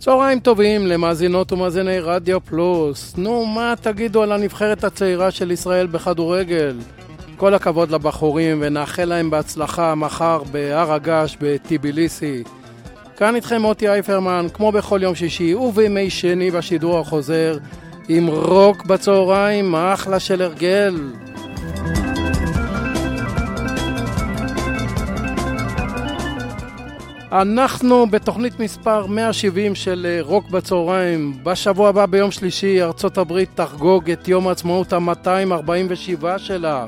צהריים טובים למאזינות ומאזיני רדיו פלוס. נו, מה תגידו על הנבחרת הצעירה של ישראל בכדורגל? כל הכבוד לבחורים ונאחל להם בהצלחה מחר בהר הגעש בטיביליסי. כאן איתכם מוטי אייפרמן, כמו בכל יום שישי ובימי שני בשידור החוזר, עם רוק בצהריים, אחלה של הרגל. אנחנו בתוכנית מספר 170 של אה, רוק בצהריים. בשבוע הבא ביום שלישי ארצות הברית תחגוג את יום העצמאות ה-247 שלה.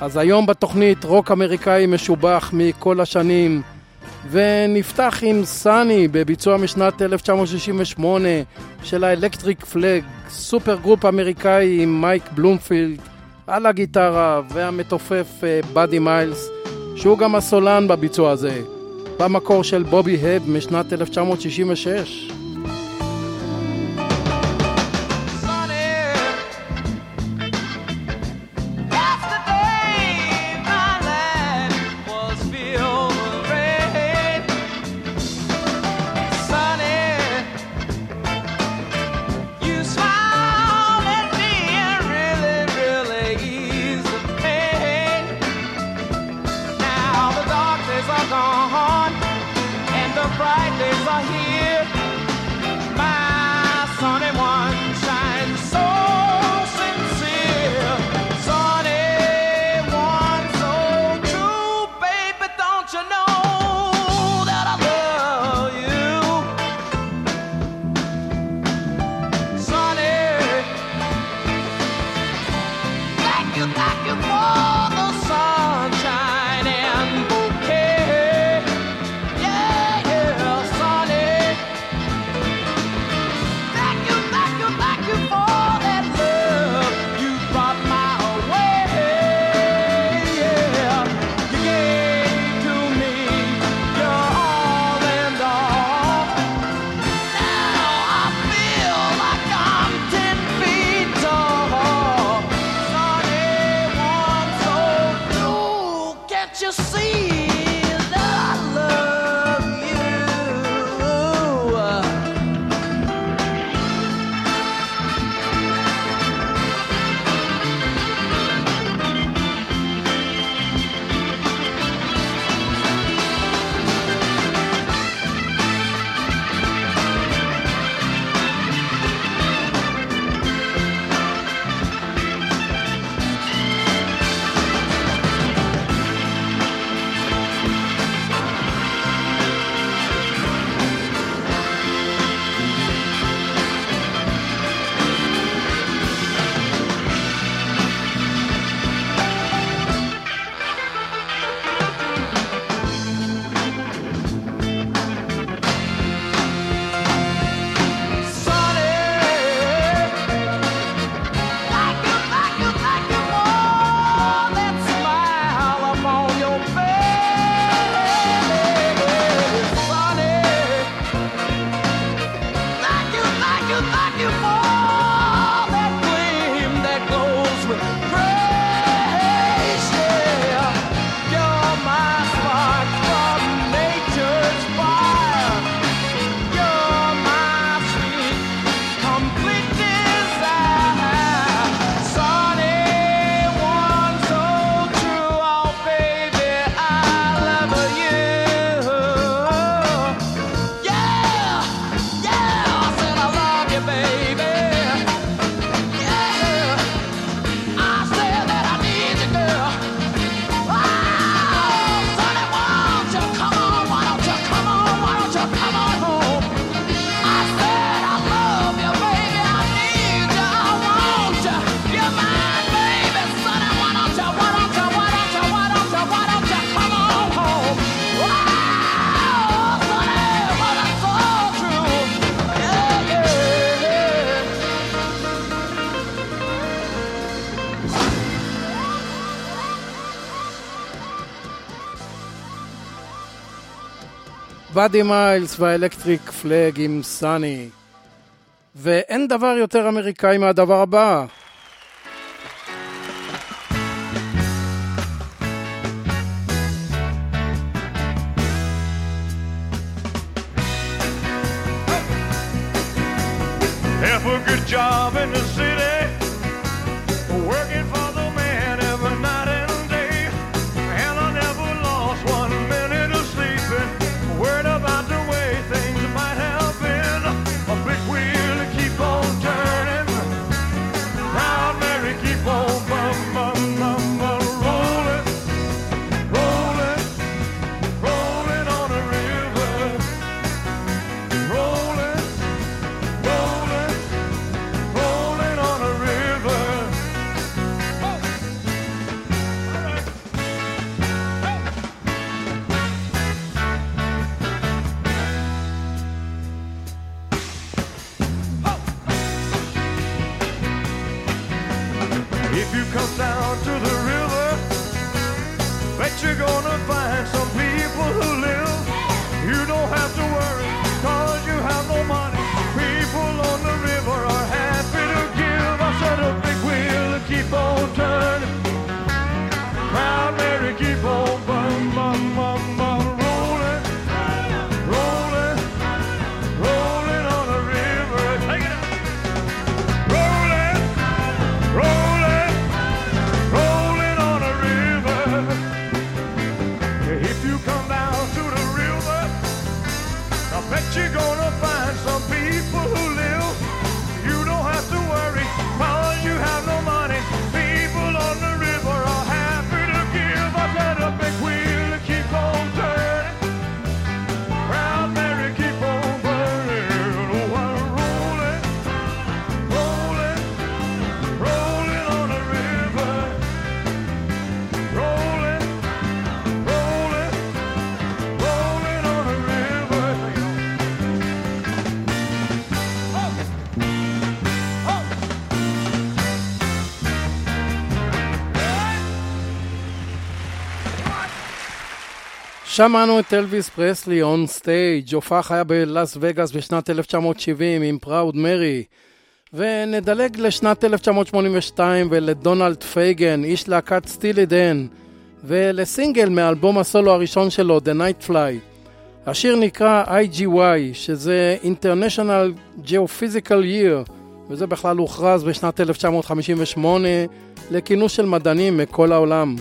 אז היום בתוכנית רוק אמריקאי משובח מכל השנים. ונפתח עם Sunny בביצוע משנת 1968 של ה Electric Flag, supergroup אמריקאי עם מייק בלומפילד על הגיטרה והמתופף באדי מיילס שהוא גם הסולן בביצוע הזה. במקור של בובי הב משנת 1966. באדי מיילס והאלקטריק פלאג עם סאני. ואין דבר יותר אמריקאי מהדבר הבא. שמענו את אלוויס פרסלי On Stage, הופעה חיה בלאס וגאס בשנת 1970 עם Proud Mary. ונדלג לשנת 1982 ולדונלד פייגן, איש להקת Steely Dan, ולסינגל מאלבום הסולו הראשון שלו, The Nightfly. השיר נקרא IGY, שזה International Geophysical Year, וזה בכלל הוכרז בשנת 1958 לכינוס של מדענים מכל העולם.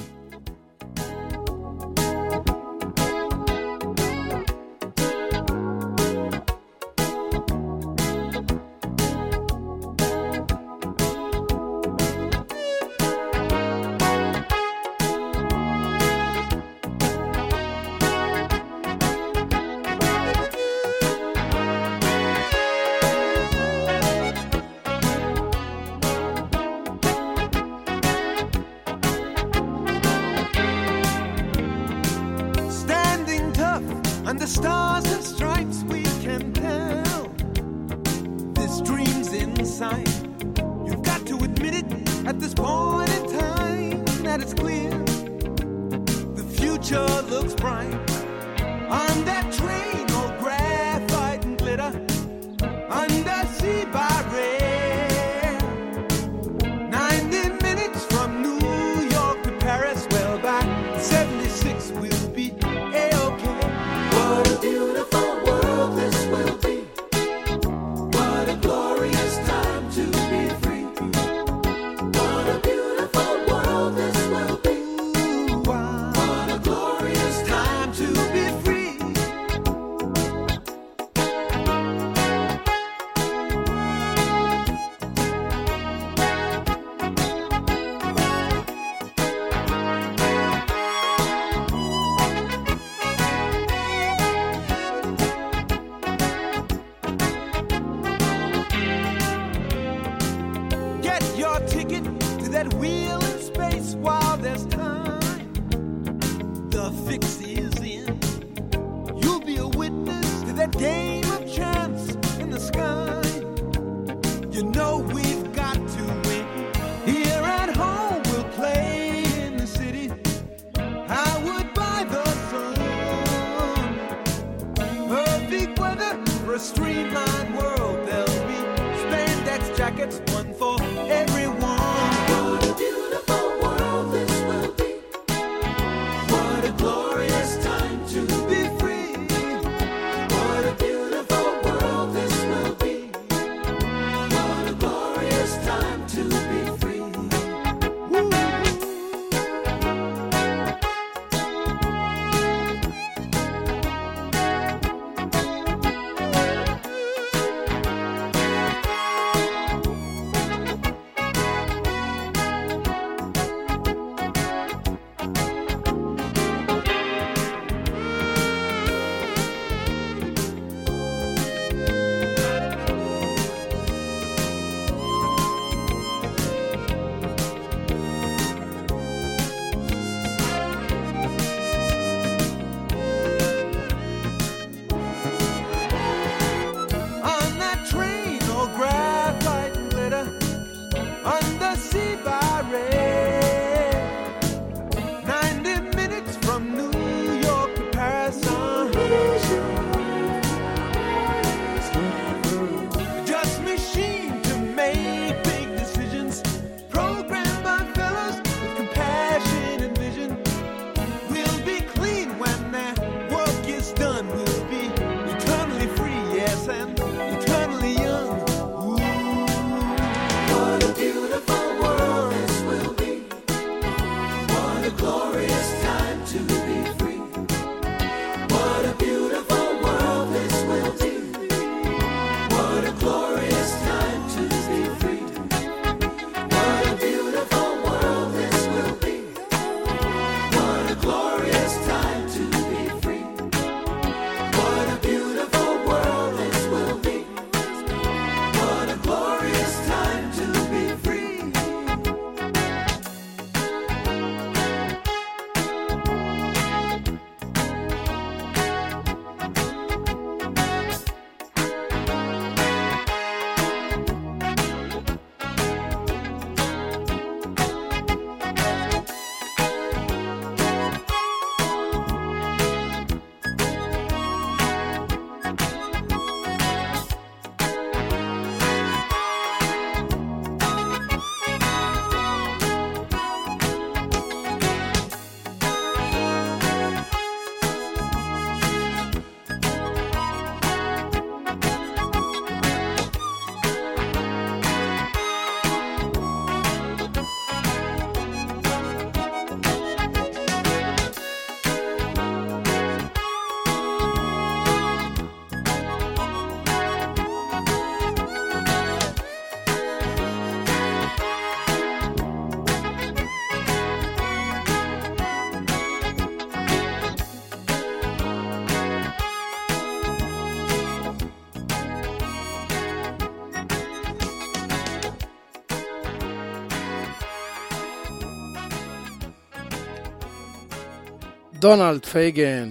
דונלד פייגן.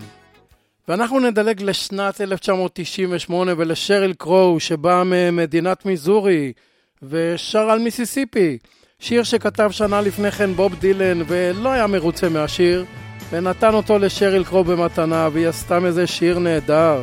ואנחנו נדלג לשנת 1998 ולשריל קרואו שבאה ממדינת מיזורי ושר על מיסיסיפי, שיר שכתב שנה לפני כן בוב דילן ולא היה מרוצה מהשיר, ונתן אותו לשריל קרואו במתנה והיא עשתה מזה שיר נהדר.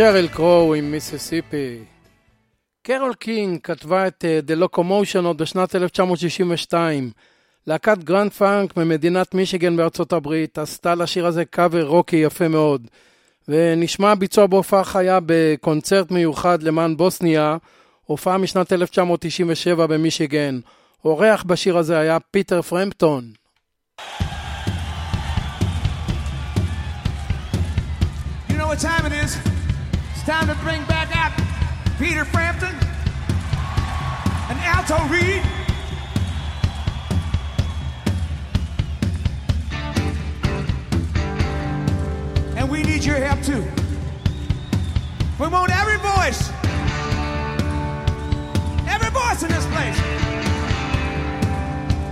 שריל קרואו עם מיסיסיפי. קרול קינג כתבה את אה, The Locomotion עוד בשנת 1962. להקת Grand Funk ממדינת מישיגן בארצות הברית עשתה לשיר הזה קאבר רוקי יפה מאוד. ונשמע ביצוע בהופעה חיה בקונצרט מיוחד למען בוסניה, הופעה משנת 1997 במישיגן. אורח בשיר הזה היה פיטר פרמפטון. What time it is? Time to bring back out Peter Frampton and Alto Reed. And we need your help too. We want every voice, every voice in this place.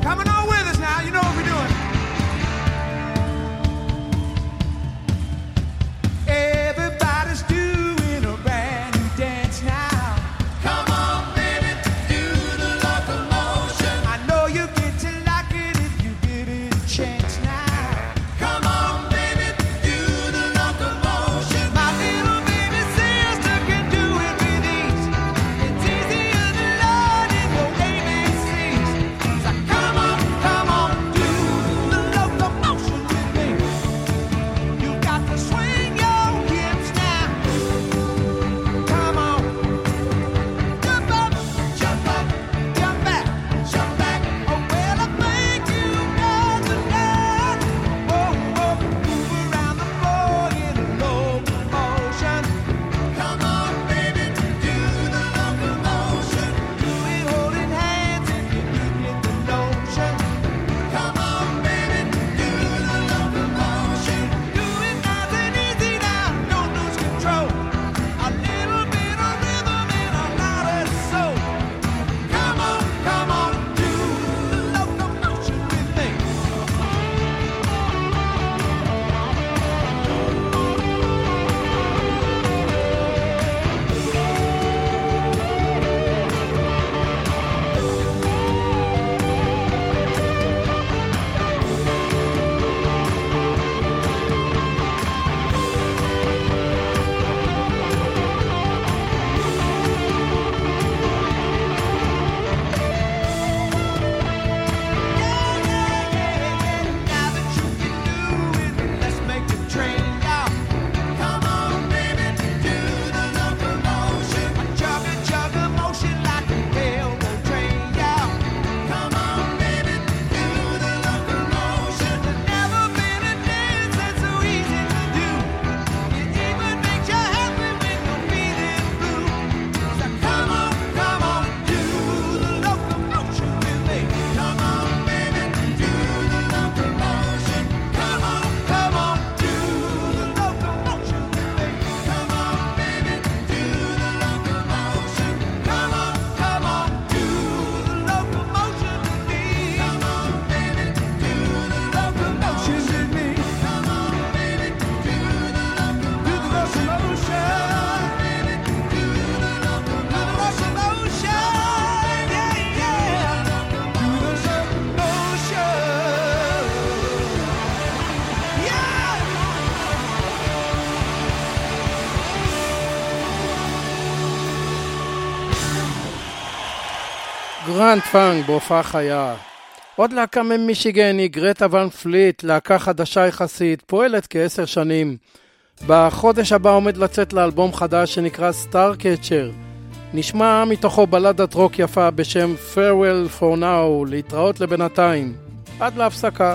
Coming on with us now, you know. Grand Funk בהופעה חיה. עוד להקה ממישיגן היא Greta Van Fleet, להקה חדשה יחסית, פועלת כעשר שנים. בחודש הבא עומד לצאת לה אלבום חדש שנקרא Starcatcher. נשמע מתוכו בלדת רוק יפה בשם Farewell for Now, להתראות לבינתיים. עד להפסקה.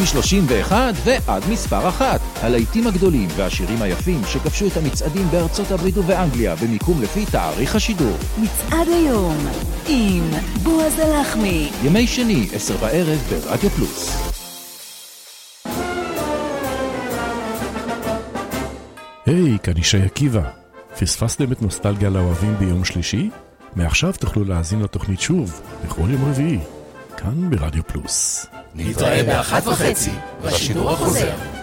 מ-31 ועד מספר אחת. הלהיטים הגדולים והשירים היפים שכבשו את המצעדים בארצות הברית ובאנגליה במיקום לפי תאריך השידור. מצעד היום עם בועז הלחמי. ימי שני, עשר בערב ברדיו פלוס. היי, כאן ישי עקיבא. פספסתם את נוסטלגיה לאוהבים ביום שלישי? מעכשיו תוכלו להאזין לתוכנית שוב, בכל יום רביעי, כאן ברדיו פלוס. נתראה באחת וחצי, בשידור החוזר.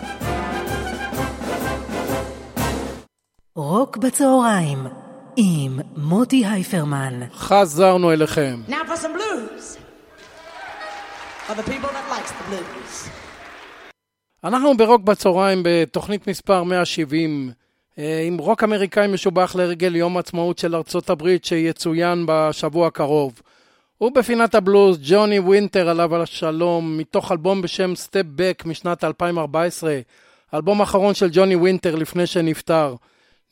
רוק בצהריים עם מוטי הייפרמן. חזרנו אליכם. Now for some blues. For the people that likes the blues. אנחנו ברוק בצהריים בתוכנית מספר 170 אה, עם רוק אמריקאי משובח לרגל יום עצמאות של ארצות הברית שיצוין בשבוע הקרוב. ובפינת הבלוז ג'וני וינטר עליו השלום מתוך אלבום בשם סטפ בק משנת 2014, אלבום אחרון של ג'וני וינטר לפני שנפטר.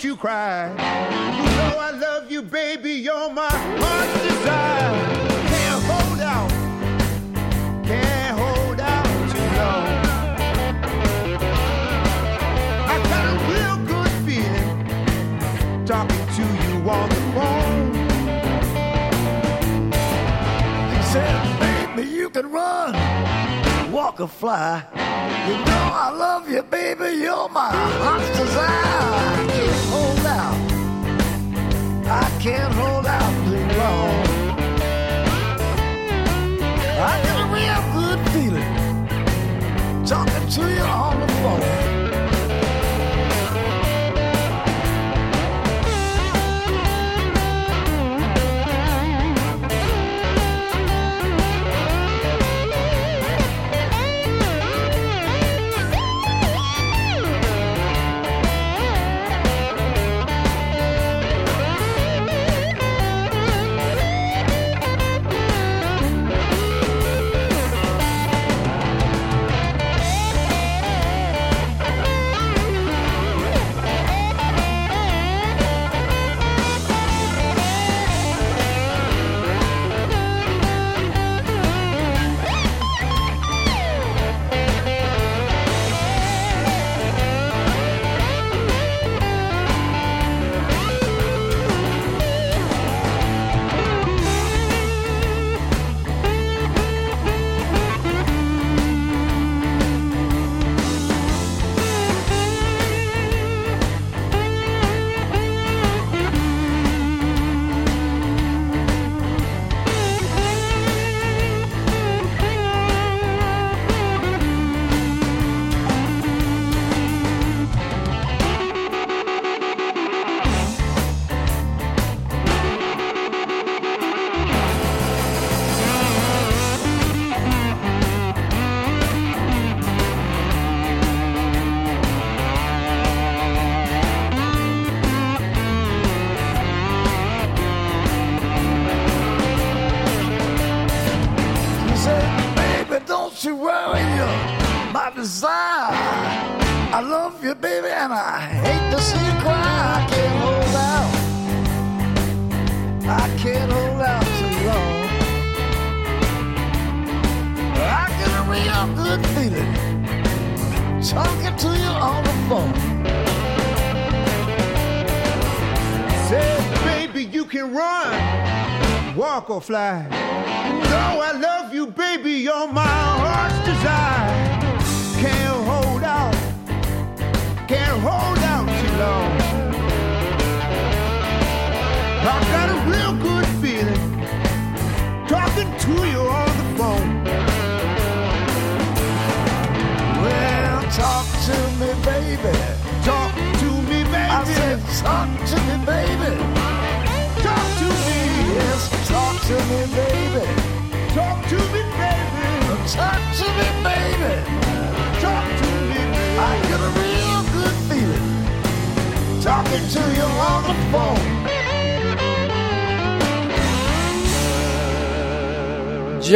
don't you cry. You know I love you, baby, you're my heart's desire. Can't hold out, can't hold out too long. I got a real good feeling talking to you on said, Baby, you can run, walk or fly. You know I love you, baby. You're my heart's desire. Can't hold out too long. I get a real good feeling talking to you on the phone. Fly.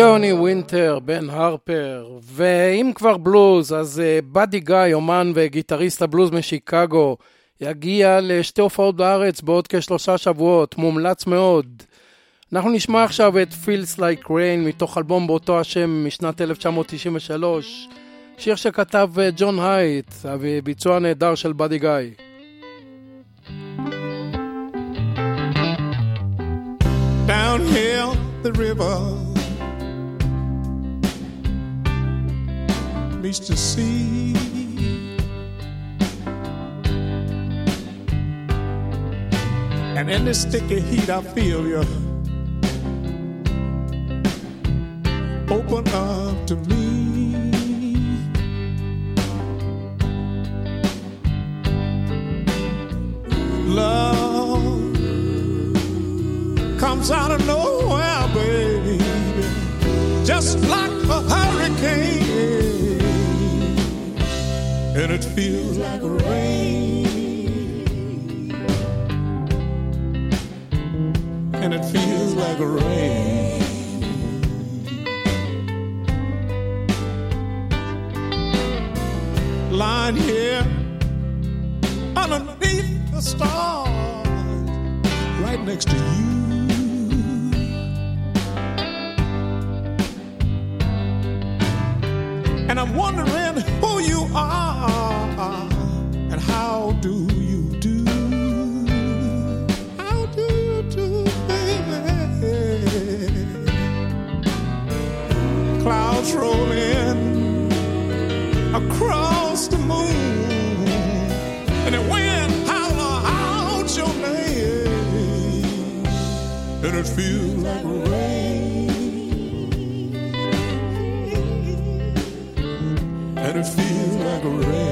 ג'וני ווינטר, בן הרפר, ואם כבר בלוז, אז באדי uh, גיא, אומן וגיטריסט הבלוז משיקגו, יגיע לשתי הופעות בארץ בעוד כשלושה שבועות, מומלץ מאוד. אנחנו נשמע עכשיו את Feels Like Rain מתוך אלבום באותו השם משנת 1993, שיר שכתב ג'ון הייט, ביצוע נהדר של באדי גיא. Downhill the river meets the sea. And in the sticky heat, I feel you open up to me. Love comes out of nowhere, baby, just like and it feels like rain. and it feels like rain. Lying here underneath the stars, right next to you. And I'm wondering who you are and how do you do? How do you do, baby? Clouds roll in across the moon, and the wind holler out your name, and it feels like rain, feels like a rain.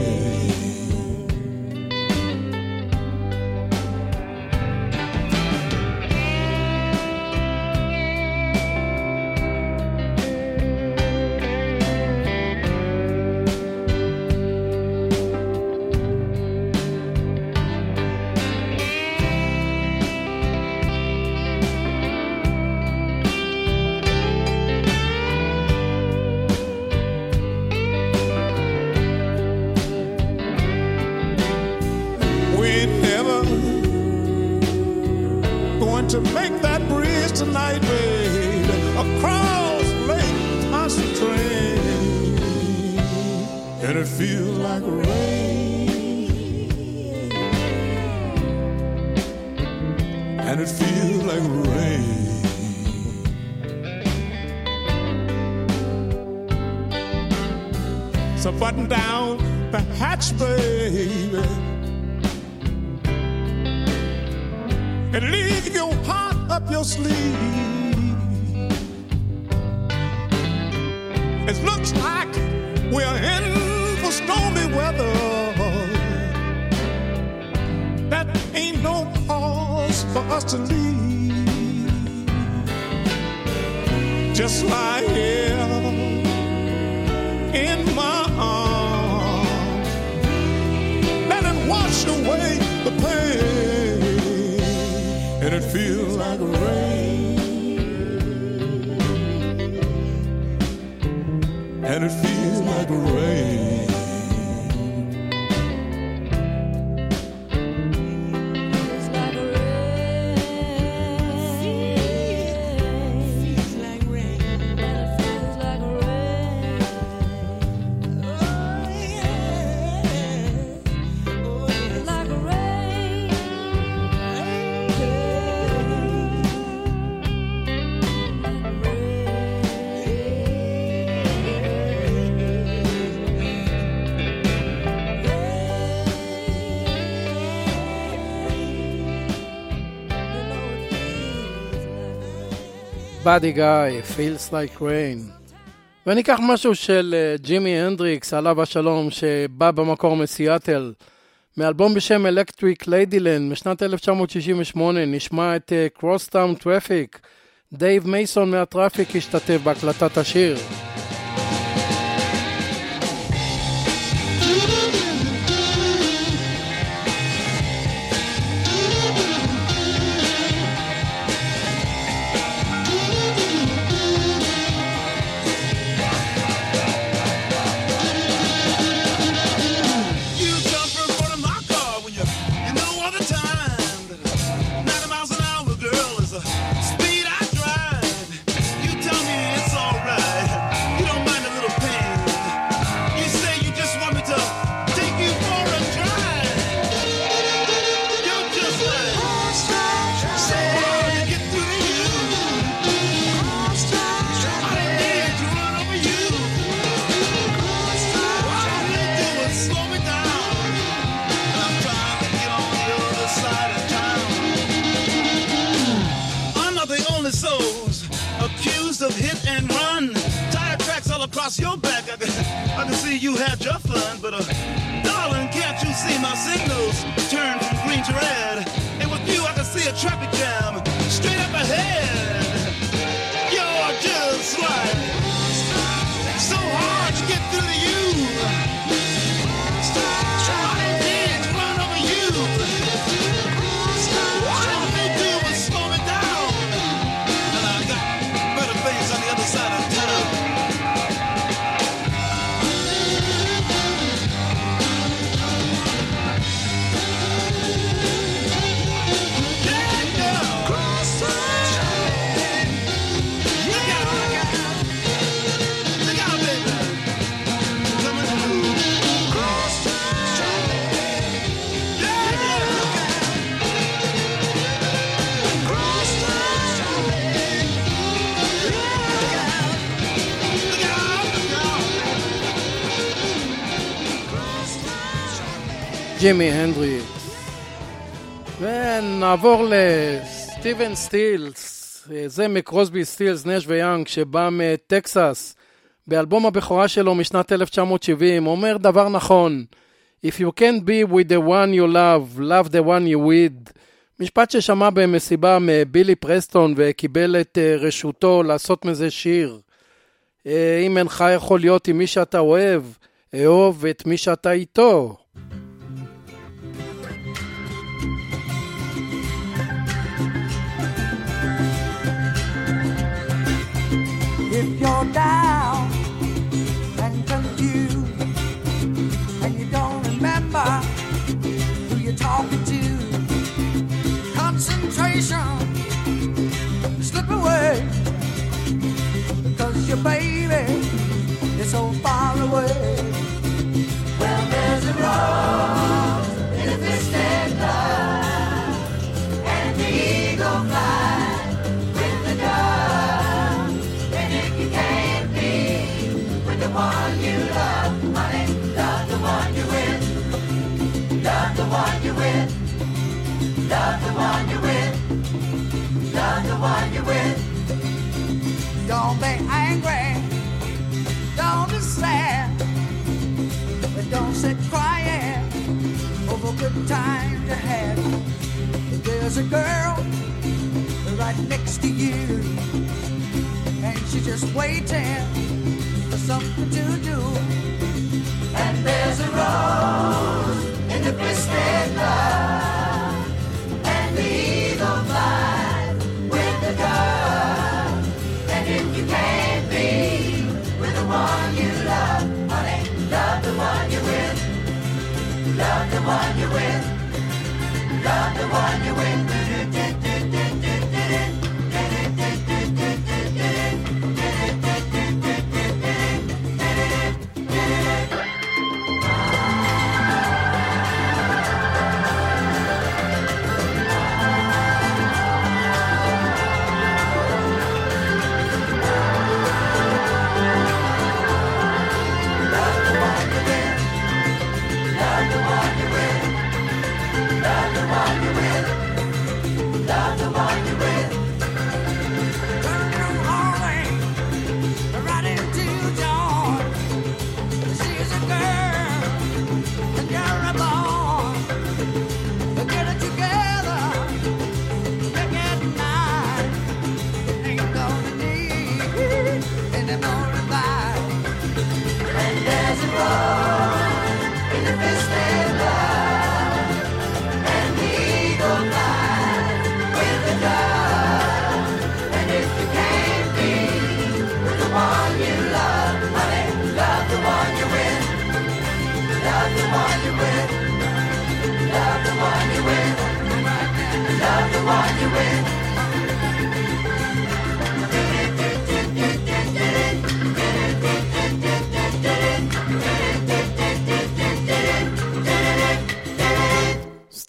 באדי גיא, Feels Like Rain. וניקח משהו של אה, ג'ימי הנדריקס, עליו השלום, שבא במקור מסיאטל. מאלבום בשם Electric Ladyland משנת 1968, נשמע את Cross Town Traffic. דייב מייסון מה Traffic השתתף בהקלטת השיר. souls accused of hit and run. Tire tracks all across your back. I can, I can see you had your fun, but uh, darling, can't you see my signals turn from green to red? And with you, I can see a traffic jam straight up ahead. You're just like. ג'ימי הנדריקס. ונעבור לסטיבן סטילס, זה מקרוסבי סטילס, נש ויאנג, שבא מטקסס, באלבום הבכורה שלו משנת 1970, אומר דבר נכון, If you can't be with the one you love, love the one you with. משפט ששמע במסיבה מבילי פרסטון וקיבל את אה, רשותו לעשות מזה שיר. אה, אם אינך יכול להיות עם מי שאתה אוהב, אהוב את מי שאתה איתו. die. The one you're with. The one you're with. Don't be angry. Don't be sad. But don't sit crying over good times you had. There's a girl right next to you and she's just waiting for something to do. And there's a rose in the twisted love, the one you're with. Love the one you're with.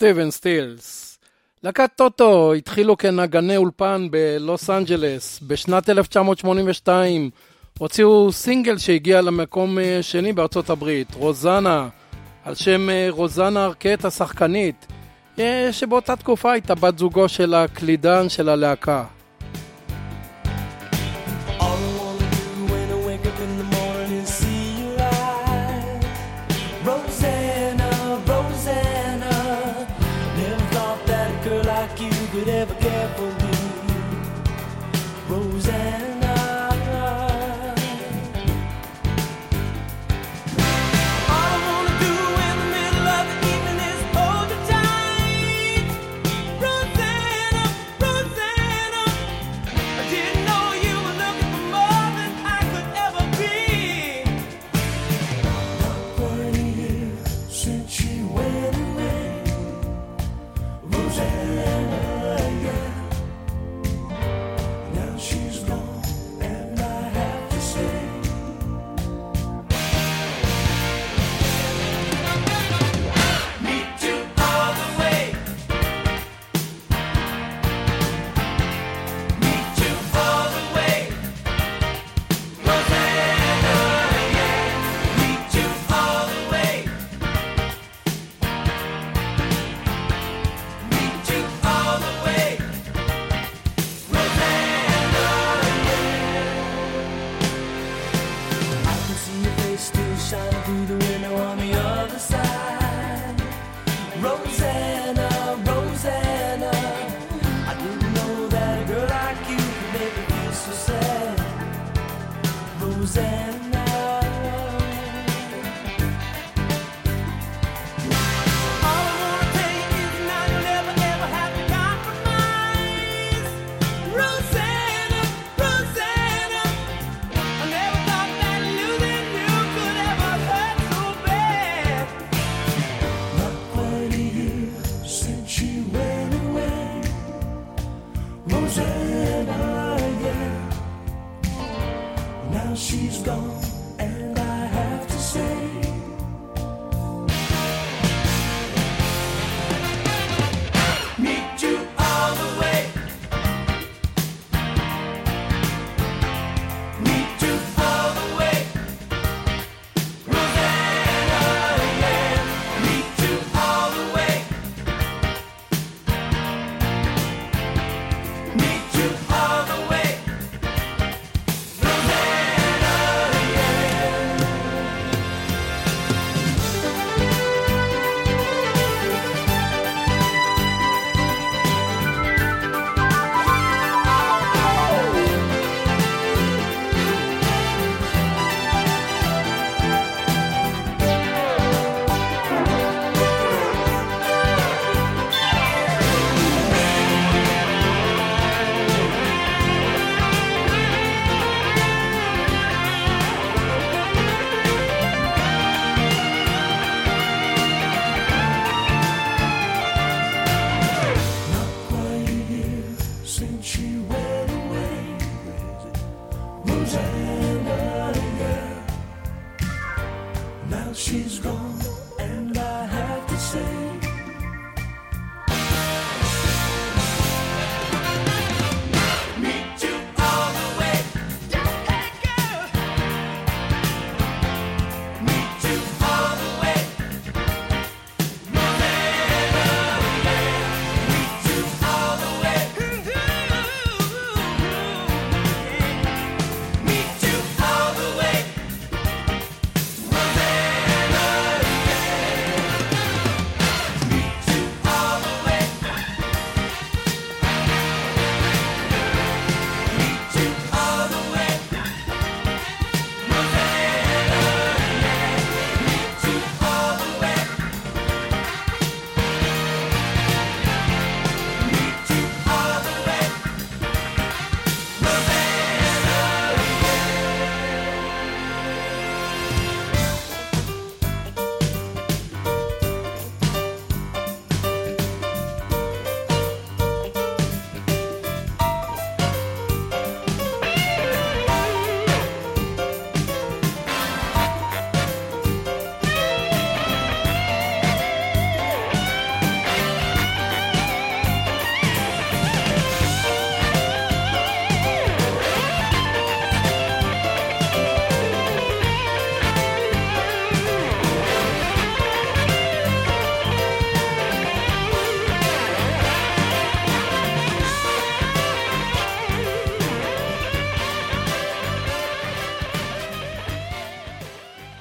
סטיבן סטילס. להקת טוטו התחילו כנגני אולפן בלוס אנג'לס. בשנת 1982 הוציאו סינגל שהגיע למקום אה, שני בארצות הברית, רוזנה, על שם אה, רוזנה ארקט השחקנית, אה, שבאותה תקופה הייתה בת זוגו של הקלידן של הלהקה.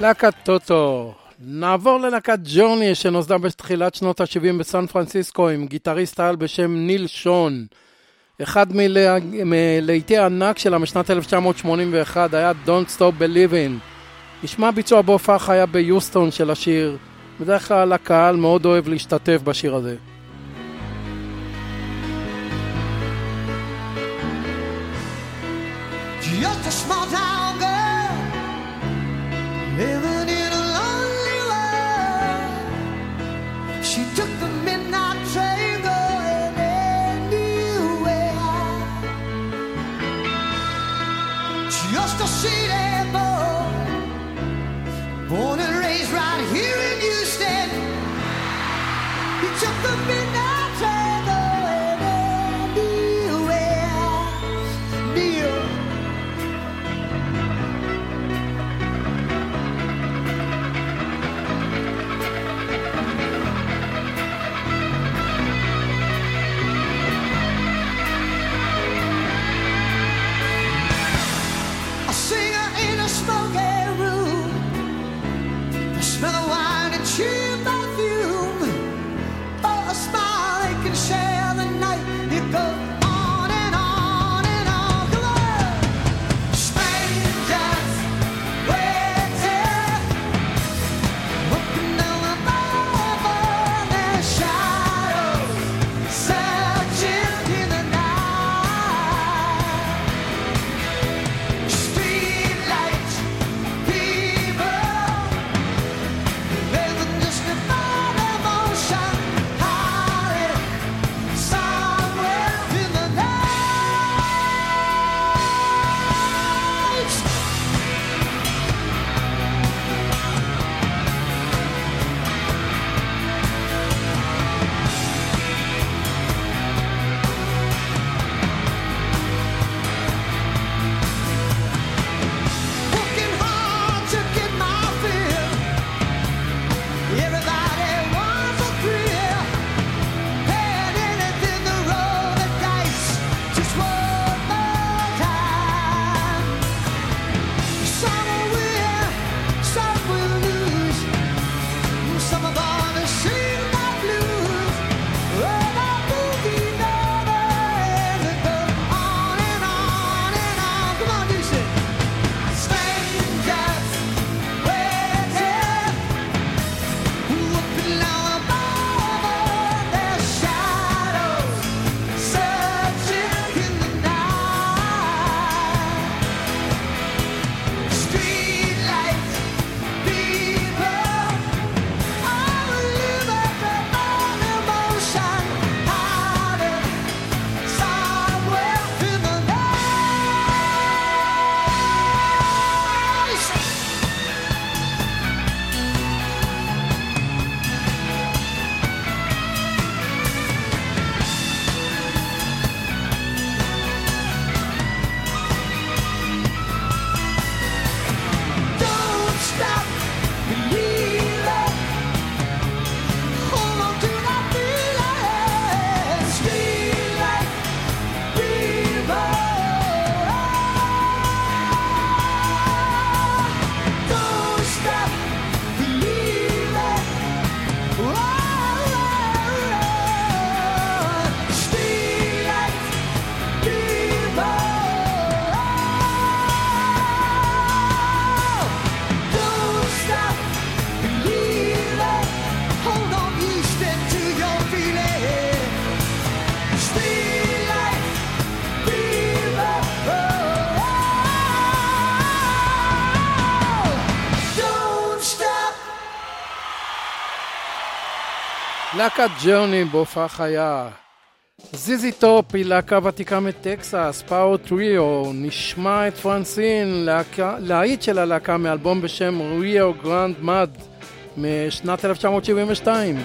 להקת טוטו. נעבור ללהקת ג'וני שנוסדה בתחילת שנות ה-70 בסן פרנסיסקו עם גיטריסט על בשם ניל שון. אחד מלהיטי הענק שלה משנת 1981 היה Don't Stop Believing. נשמע ביצוע בהופעה חיה ביוסטון של השיר. בדרך כלל הקהל מאוד אוהב להשתתף בשיר הזה. living in a lonely world. She took the midnight train anywhere. Just a city boy, born and raised right here. להקת Journey בהופעה חיה. ZZ Top היא להקה ותיקה מטקסס, power trio, נשמע את Francine, להיט של הלהקה מאלבום בשם Rio Grande Mud משנת 1972.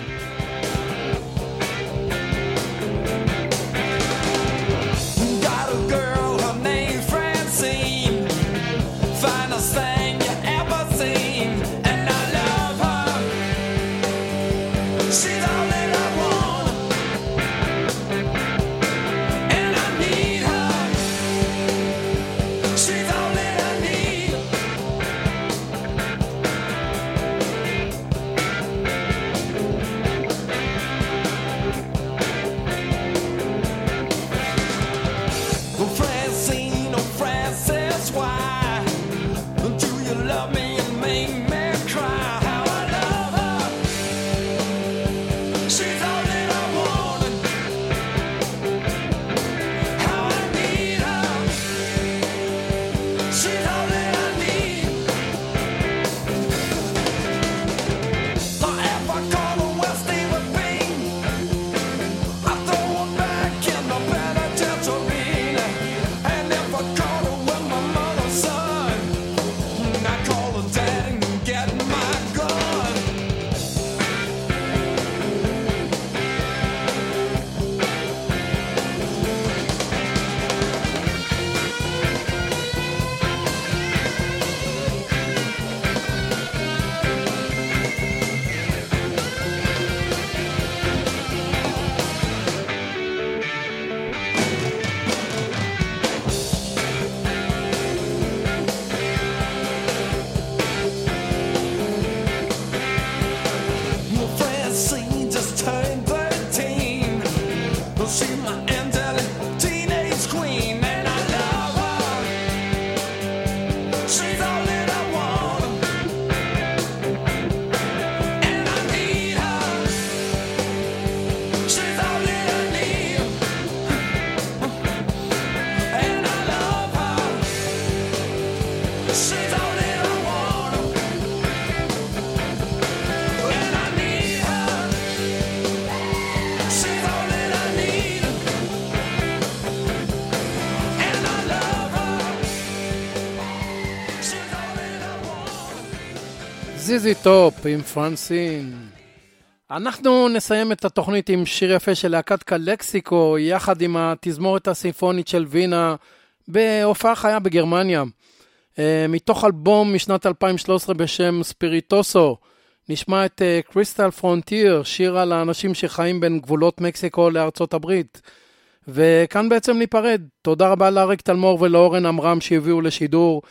ZZ Top עם Francine. אנחנו נסיים את התוכנית עם שיר יפה של להקת Calexico, יחד עם התזמורת הסימפונית של וינה, בהופעה חיה בגרמניה. אה, מתוך אלבום משנת 2013 בשם Spiritoso, נשמע את Crystal Frontier, שיר על האנשים שחיים בין גבולות מקסיקו לארצות הברית. וכאן בעצם ניפרד. תודה רבה לאריק תלמור ולאורן עמרם שהביאו לשידור.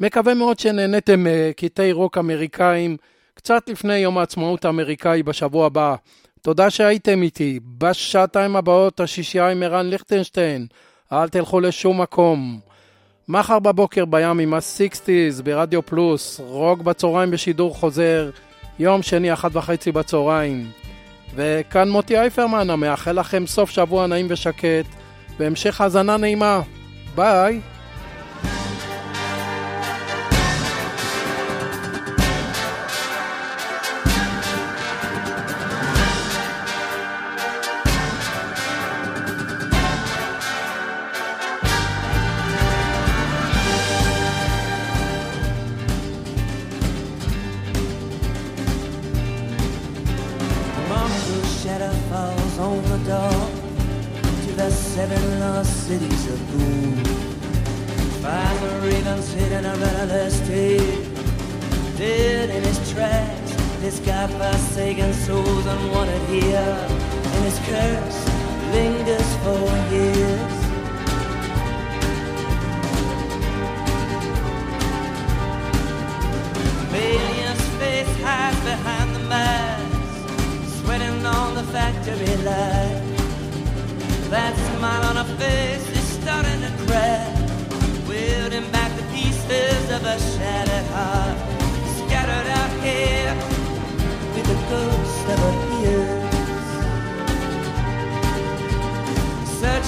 מקווה מאוד שנהניתם מקטעי רוק אמריקאים קצת לפני יום העצמאות האמריקאי בשבוע הבא. תודה שהייתם איתי. בשעתיים הבאות השישייה עם ערן ליכטנשטיין. אל תלכו לשום מקום. מחר בבוקר בים עם ה-60's ברדיו פלוס, רוק בצהריים בשידור חוזר, יום שני אחת וחצי בצהריים. וכאן מוטי אייפרמן, המאחל לכם סוף שבוע נעים ושקט, והמשך האזנה נעימה. ביי.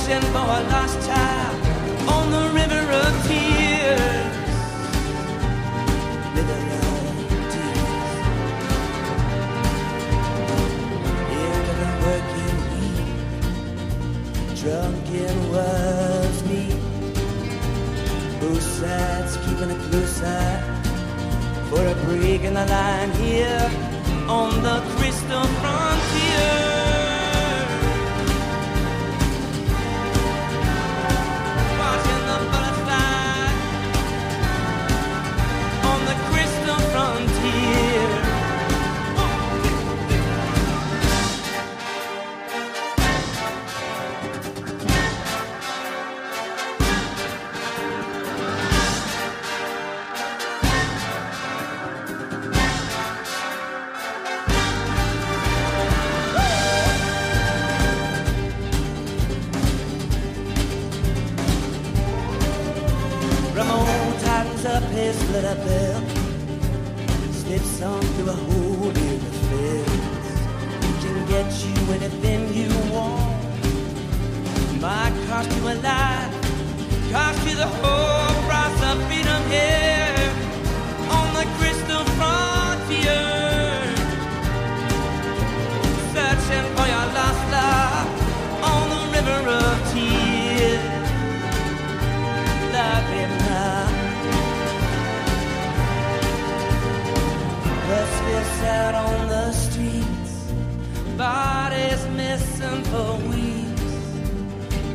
Searching for a lost child on the river of tears. River of tears. Into the working heat, drunken was me. Both sides keeping a close eye for a break in the line here on the crystal frontier.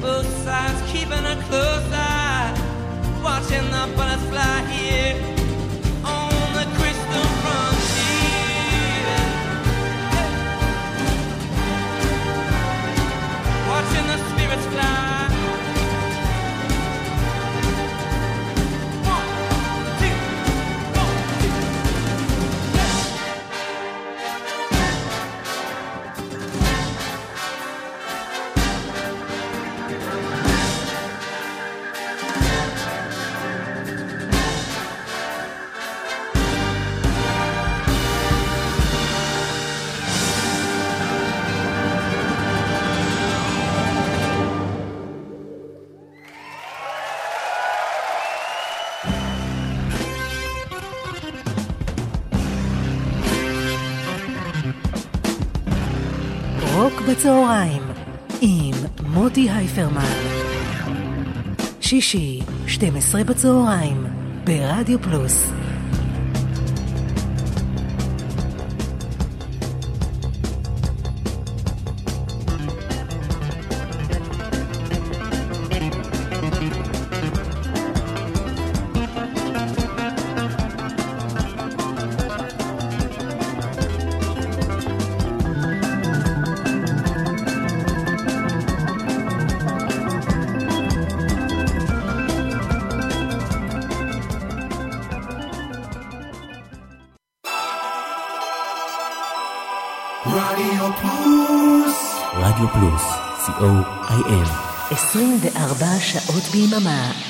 Both sides keeping a close eye, watching the רוק בצהריים עם מוטי הייפרמן. שישי, 12 בצהריים, ברדיו פלוס. רדיו פלוס,